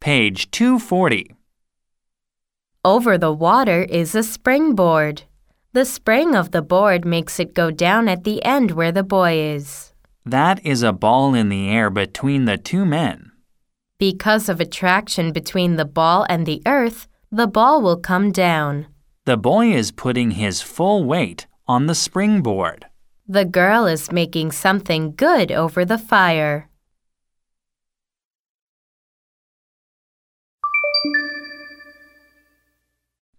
Page 240. Over the water is a springboard. The spring of the board makes it go down at the end where the boy is. That is a ball in the air between the two men. Because of attraction between the ball and the earth, the ball will come down. The boy is putting his full weight on the springboard. The girl is making something good over the fire.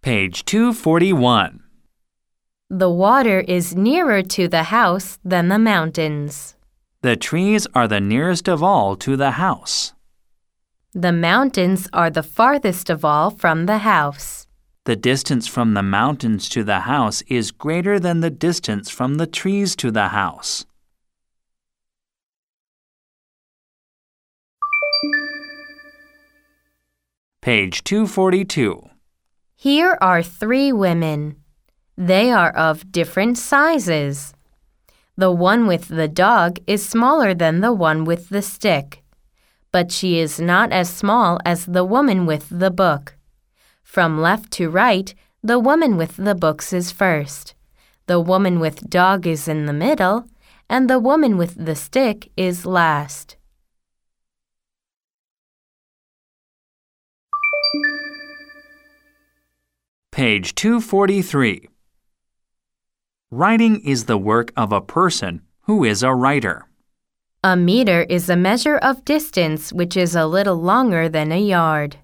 Page 241. The water is nearer to the house than the mountains. The trees are the nearest of all to the house. The mountains are the farthest of all from the house. The distance from the mountains to the house is greater than the distance from the trees to the house. Page 242. Here are three women. They are of different sizes. The one with the dog is smaller than the one with the stick, but she is not as small as the woman with the book. From left to right, the woman with the books is first. The woman with dog is in the middle, and the woman with the stick is last. Page 243. Writing is the work of a person who is a writer. A meter is a measure of distance which is a little longer than a yard.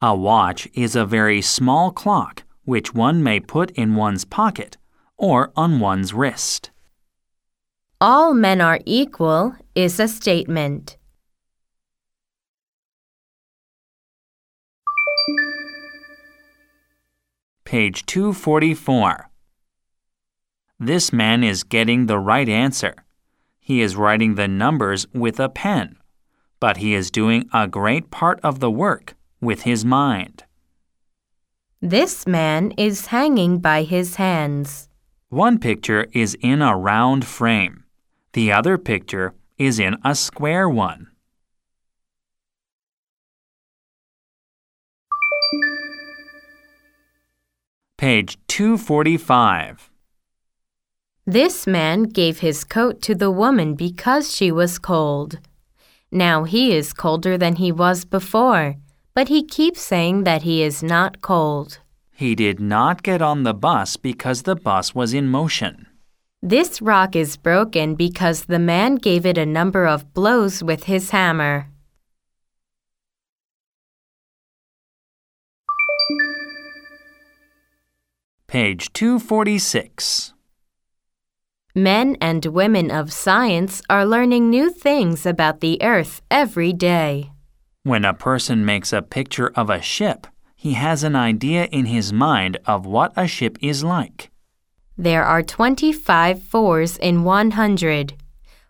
A watch is a very small clock which one may put in one's pocket or on one's wrist. All men are equal is a statement. Page 244. This man is getting the right answer. He is writing the numbers with a pen, but he is doing a great part of the work with his mind. This man is hanging by his hands. One picture is in a round frame, the other picture is in a square one. Page 245. This man gave his coat to the woman because she was cold. Now he is colder than he was before, but he keeps saying that he is not cold. He did not get on the bus because the bus was in motion. This rock is broken because the man gave it a number of blows with his hammer. Page 246. Men and women of science are learning new things about the earth every day. When a person makes a picture of a ship, he has an idea in his mind of what a ship is like. There are 25 fours in 100.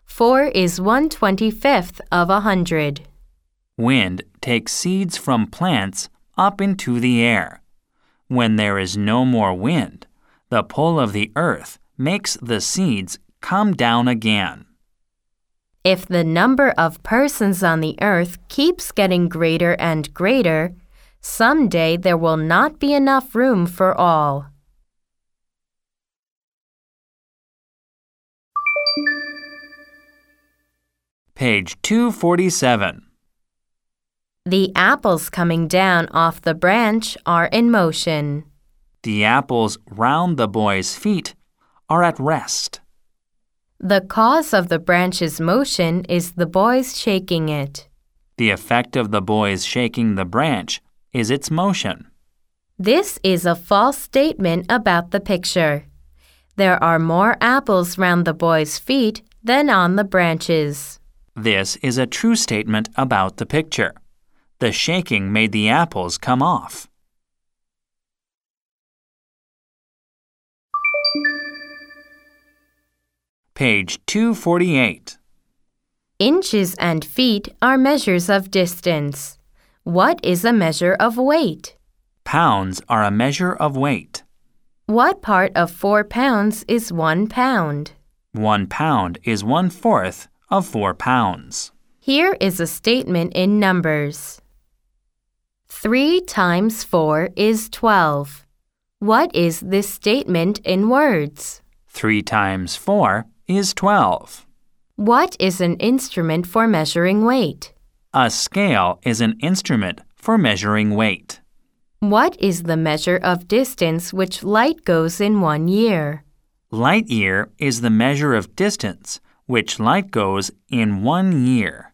4 is 1 25th of a hundred. Wind takes seeds from plants up into the air. When there is no more wind, the pull of the earth makes the seeds come down again. If the number of persons on the earth keeps getting greater and greater, someday there will not be enough room for all. Page 247. The apples coming down off the branch are in motion. The apples round the boy's feet are at rest. The cause of the branch's motion is the boy's shaking it. The effect of the boy's shaking the branch is its motion. This is a false statement about the picture. There are more apples round the boy's feet than on the branches. This is a true statement about the picture. The shaking made the apples come off. Page 248. Inches and feet are measures of distance. What is a measure of weight? Pounds are a measure of weight. What part of four pounds is one pound? One pound is one fourth of four pounds. Here is a statement in numbers. 3 times 4 is 12. What is this statement in words? 3 times 4 is 12. What is an instrument for measuring weight? A scale is an instrument for measuring weight. What is the measure of distance which light goes in one year? Light year is the measure of distance which light goes in one year.